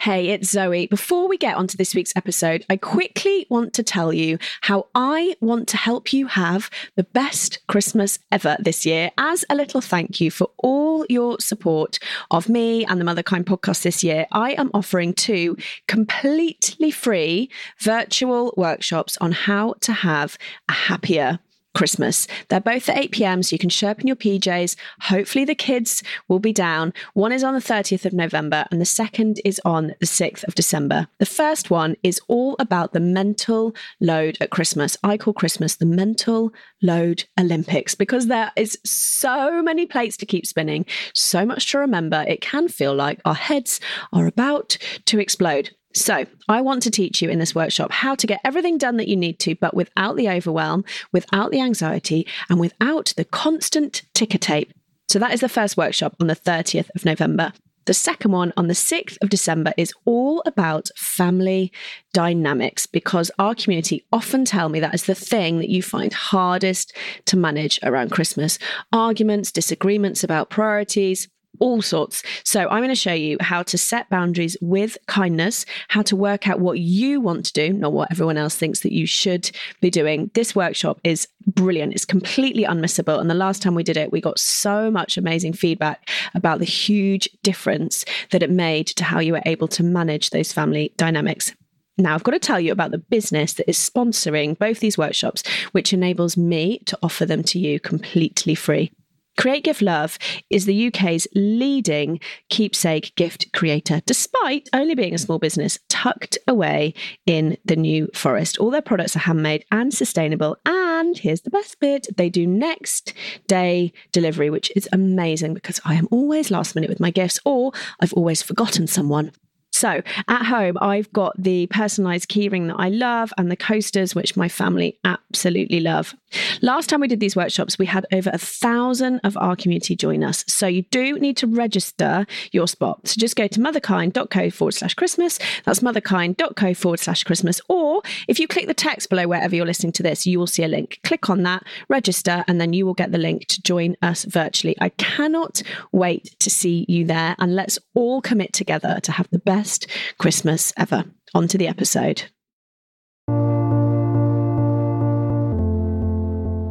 Hey, it's Zoe. Before we get onto this week's episode, I quickly want to tell you how I want to help you have the best Christmas ever this year as a little thank you for all your support of me and the Motherkind podcast this year. I am offering two completely free virtual workshops on how to have a happier Christmas. They're both at 8 p.m., so you can show up in your PJs. Hopefully, the kids will be down. One is on the 30th of November, and the second is on the 6th of December. The first one is all about the mental load at Christmas. I call Christmas the mental load Olympics because there is so many plates to keep spinning, so much to remember. It can feel like our heads are about to explode. So, I want to teach you in this workshop how to get everything done that you need to, but without the overwhelm, without the anxiety, and without the constant ticker tape. So, that is the first workshop on the 30th of November. The second one on the 6th of December is all about family dynamics because our community often tell me that is the thing that you find hardest to manage around Christmas arguments, disagreements about priorities all sorts. So, I'm going to show you how to set boundaries with kindness, how to work out what you want to do, not what everyone else thinks that you should be doing. This workshop is brilliant. It's completely unmissable. And the last time we did it, we got so much amazing feedback about the huge difference that it made to how you were able to manage those family dynamics. Now, I've got to tell you about the business that is sponsoring both these workshops, which enables me to offer them to you completely free. Create Gift Love is the UK's leading keepsake gift creator, despite only being a small business tucked away in the New Forest. All their products are handmade and sustainable. And here's the best bit they do next day delivery, which is amazing because I am always last minute with my gifts or I've always forgotten someone. So at home, I've got the personalized keyring that I love and the coasters, which my family absolutely love. Last time we did these workshops, we had over a thousand of our community join us. So you do need to register your spot. So just go to motherkind.co forward slash Christmas. That's motherkind.co forward slash Christmas. Or if you click the text below wherever you're listening to this, you will see a link. Click on that, register, and then you will get the link to join us virtually. I cannot wait to see you there. And let's all commit together to have the best Christmas ever. On to the episode.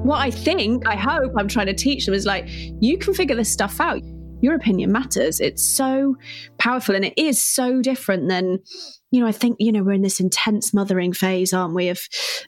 What I think, I hope I'm trying to teach them is like, you can figure this stuff out. Your opinion matters. It's so powerful and it is so different than, you know, I think, you know, we're in this intense mothering phase, aren't we, of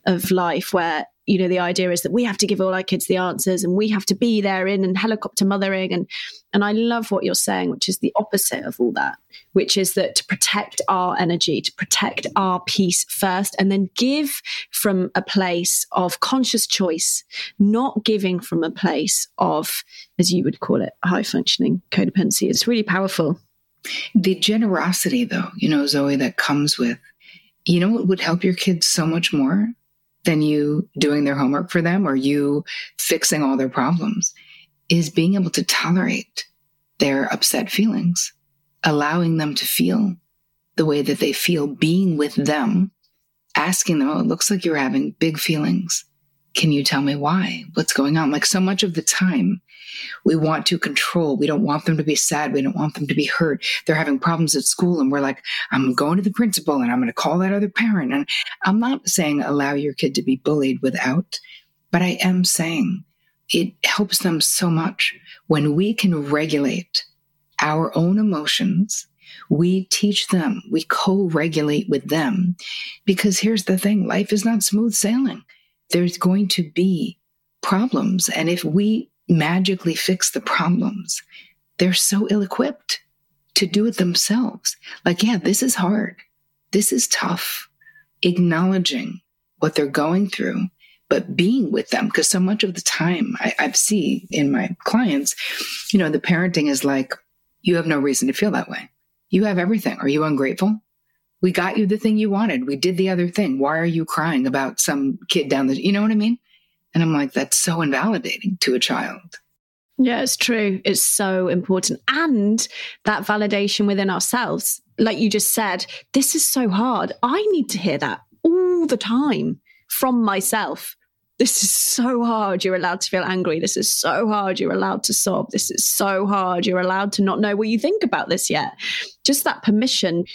of life where you know the idea is that we have to give all our kids the answers and we have to be there in and helicopter mothering and and I love what you're saying which is the opposite of all that which is that to protect our energy to protect our peace first and then give from a place of conscious choice not giving from a place of as you would call it high functioning codependency. It's really powerful. The generosity though you know Zoe that comes with you know what would help your kids so much more than you doing their homework for them or you fixing all their problems is being able to tolerate their upset feelings, allowing them to feel the way that they feel, being with them, asking them, Oh, it looks like you're having big feelings. Can you tell me why? What's going on? Like so much of the time, we want to control. We don't want them to be sad. We don't want them to be hurt. They're having problems at school, and we're like, I'm going to the principal and I'm going to call that other parent. And I'm not saying allow your kid to be bullied without, but I am saying it helps them so much when we can regulate our own emotions we teach them, we co regulate with them. Because here's the thing life is not smooth sailing there's going to be problems. And if we magically fix the problems, they're so ill equipped to do it themselves. Like, yeah, this is hard. This is tough. Acknowledging what they're going through, but being with them. Because so much of the time I, I've seen in my clients, you know, the parenting is like, you have no reason to feel that way. You have everything. Are you ungrateful? we got you the thing you wanted. We did the other thing. Why are you crying about some kid down the, you know what I mean? And I'm like, that's so invalidating to a child. Yeah, it's true. It's so important. And that validation within ourselves. Like you just said, this is so hard. I need to hear that all the time from myself. This is so hard. You're allowed to feel angry. This is so hard. You're allowed to sob. This is so hard. You're allowed to not know what you think about this yet. Just that permission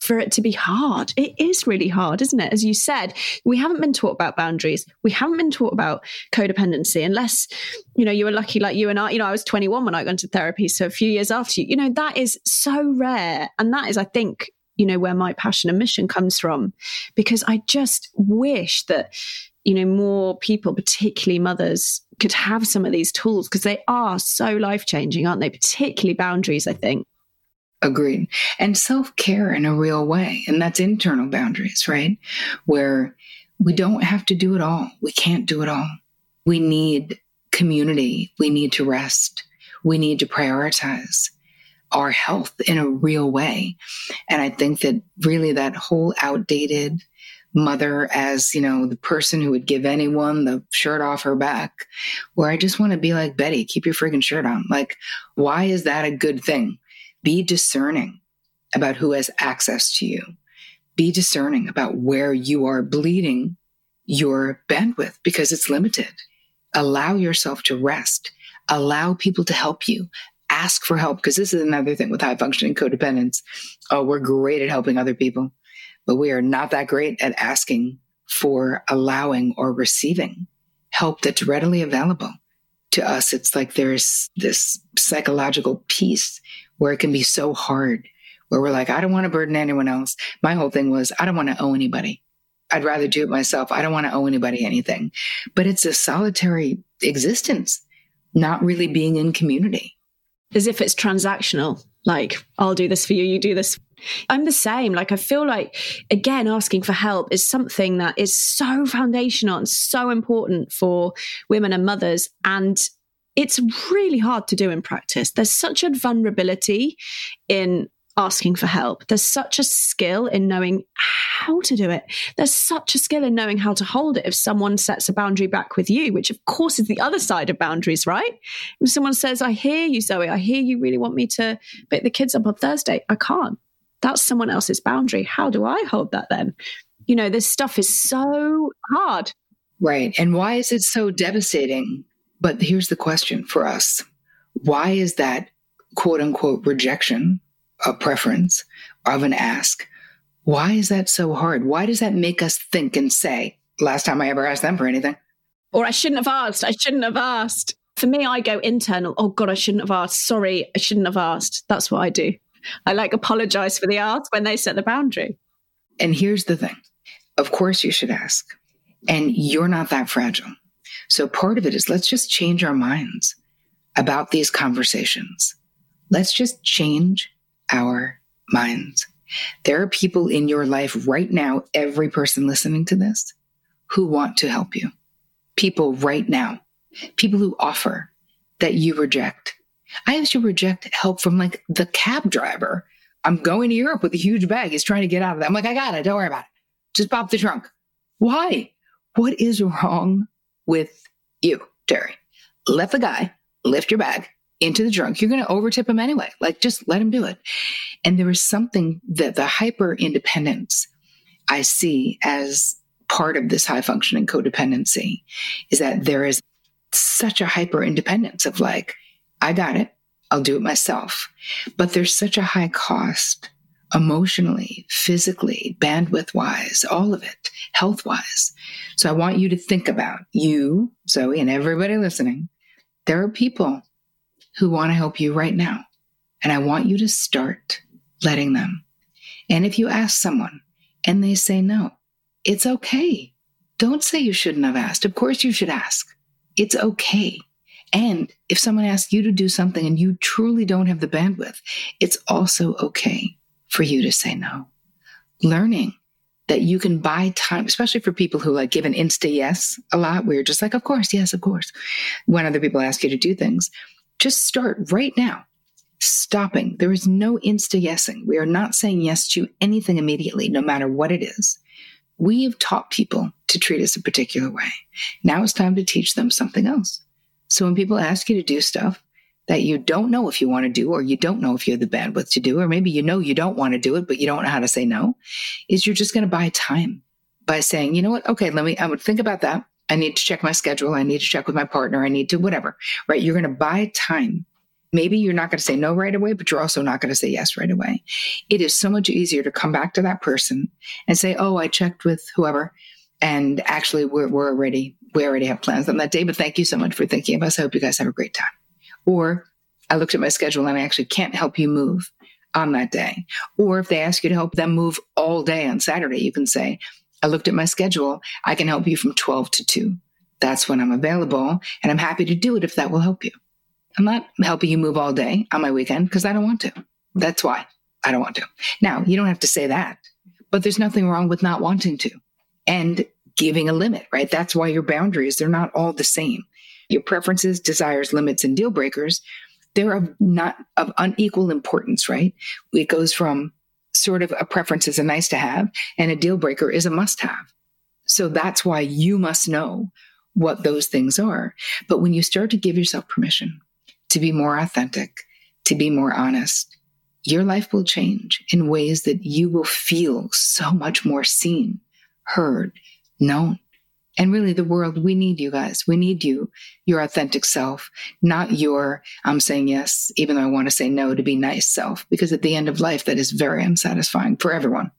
for it to be hard. It is really hard, isn't it? As you said, we haven't been taught about boundaries. We haven't been taught about codependency unless, you know, you were lucky like you and I, you know, I was 21 when I went to therapy. So a few years after you, you know, that is so rare. And that is, I think, you know, where my passion and mission comes from, because I just wish that, you know, more people, particularly mothers, could have some of these tools because they are so life changing, aren't they? Particularly boundaries, I think. Agreed. And self care in a real way. And that's internal boundaries, right? Where we don't have to do it all. We can't do it all. We need community. We need to rest. We need to prioritize our health in a real way. And I think that really that whole outdated mother as, you know, the person who would give anyone the shirt off her back, where I just want to be like, Betty, keep your friggin' shirt on. Like, why is that a good thing? Be discerning about who has access to you. Be discerning about where you are bleeding your bandwidth because it's limited. Allow yourself to rest. Allow people to help you. Ask for help because this is another thing with high functioning codependence. Oh, we're great at helping other people, but we are not that great at asking for allowing or receiving help that's readily available to us. It's like there's this psychological piece where it can be so hard, where we're like, I don't want to burden anyone else. My whole thing was, I don't want to owe anybody. I'd rather do it myself. I don't want to owe anybody anything. But it's a solitary existence, not really being in community. As if it's transactional, like, I'll do this for you, you do this. I'm the same. Like, I feel like, again, asking for help is something that is so foundational and so important for women and mothers. And it's really hard to do in practice. There's such a vulnerability in asking for help. There's such a skill in knowing how to do it. There's such a skill in knowing how to hold it if someone sets a boundary back with you, which of course is the other side of boundaries, right? If someone says, I hear you, Zoe, I hear you really want me to pick the kids up on Thursday, I can't. That's someone else's boundary. How do I hold that then? You know, this stuff is so hard. Right. And why is it so devastating but here's the question for us why is that quote unquote rejection of preference of an ask? Why is that so hard? Why does that make us think and say, last time I ever asked them for anything? Or I shouldn't have asked. I shouldn't have asked. For me, I go internal. Oh God, I shouldn't have asked. Sorry, I shouldn't have asked. That's what I do. I like apologize for the ask when they set the boundary. And here's the thing of course, you should ask. And you're not that fragile. So part of it is let's just change our minds about these conversations. Let's just change our minds. There are people in your life right now, every person listening to this, who want to help you. People right now, people who offer that you reject. I used to reject help from like the cab driver. I'm going to Europe with a huge bag. He's trying to get out of that. I'm like, I got it. Don't worry about it. Just pop the trunk. Why? What is wrong with you, Terri. Let the guy lift your bag into the drunk. You're going to overtip him anyway. Like, just let him do it. And there is something that the hyper independence I see as part of this high functioning codependency is that there is such a hyper independence of like, I got it. I'll do it myself. But there's such a high cost emotionally, physically, bandwidth wise, all of it, health wise. So I want you to think about you, Zoe, and everybody listening. There are people who want to help you right now. And I want you to start letting them. And if you ask someone and they say no, it's okay. Don't say you shouldn't have asked. Of course, you should ask. It's okay. And if someone asks you to do something and you truly don't have the bandwidth, it's also okay for you to say no. Learning that you can buy time, especially for people who like give an insta yes a lot, where you're just like, of course, yes, of course. When other people ask you to do things, just start right now. Stopping. There is no insta yesing. We are not saying yes to anything immediately, no matter what it is. We have taught people to treat us a particular way. Now it's time to teach them something else. So when people ask you to do stuff, that you don't know if you want to do, or you don't know if you have the bandwidth to do, or maybe you know you don't want to do it, but you don't know how to say no, is you're just going to buy time by saying, you know what? Okay, let me, I would think about that. I need to check my schedule. I need to check with my partner. I need to whatever, right? You're going to buy time Maybe you're not going to say no right away, but you're also not going to say yes right away. It is so much easier to come back to that person and say, Oh, I checked with whoever. And actually, we're, we're already, we already have plans on that day, but thank you so much for thinking of us. I hope you guys have a great time. Or I looked at my schedule and I actually can't help you move on that day. Or if they ask you to help them move all day on Saturday, you can say, I looked at my schedule. I can help you from 12 to 2. That's when I'm available. And I'm happy to do it if that will help you. I'm not helping you move all day on my weekend because I don't want to. That's why I don't want to. Now, you don't have to say that, but there's nothing wrong with not wanting to and giving a limit, right? That's why your boundaries, they're not all the same. Your preferences, desires, limits, and deal breakers, they're of not of unequal importance, right? It goes from sort of a preference is a nice to have and a deal breaker is a must have. So that's why you must know what those things are. But when you start to give yourself permission to be more authentic, to be more honest, your life will change in ways that you will feel so much more seen, heard, known. And really, the world, we need you guys. We need you, your authentic self, not your, I'm saying yes, even though I want to say no to be nice self, because at the end of life, that is very unsatisfying for everyone.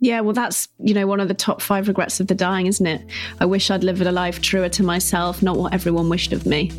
Yeah, well, that's, you know, one of the top five regrets of the dying, isn't it? I wish I'd lived a life truer to myself, not what everyone wished of me.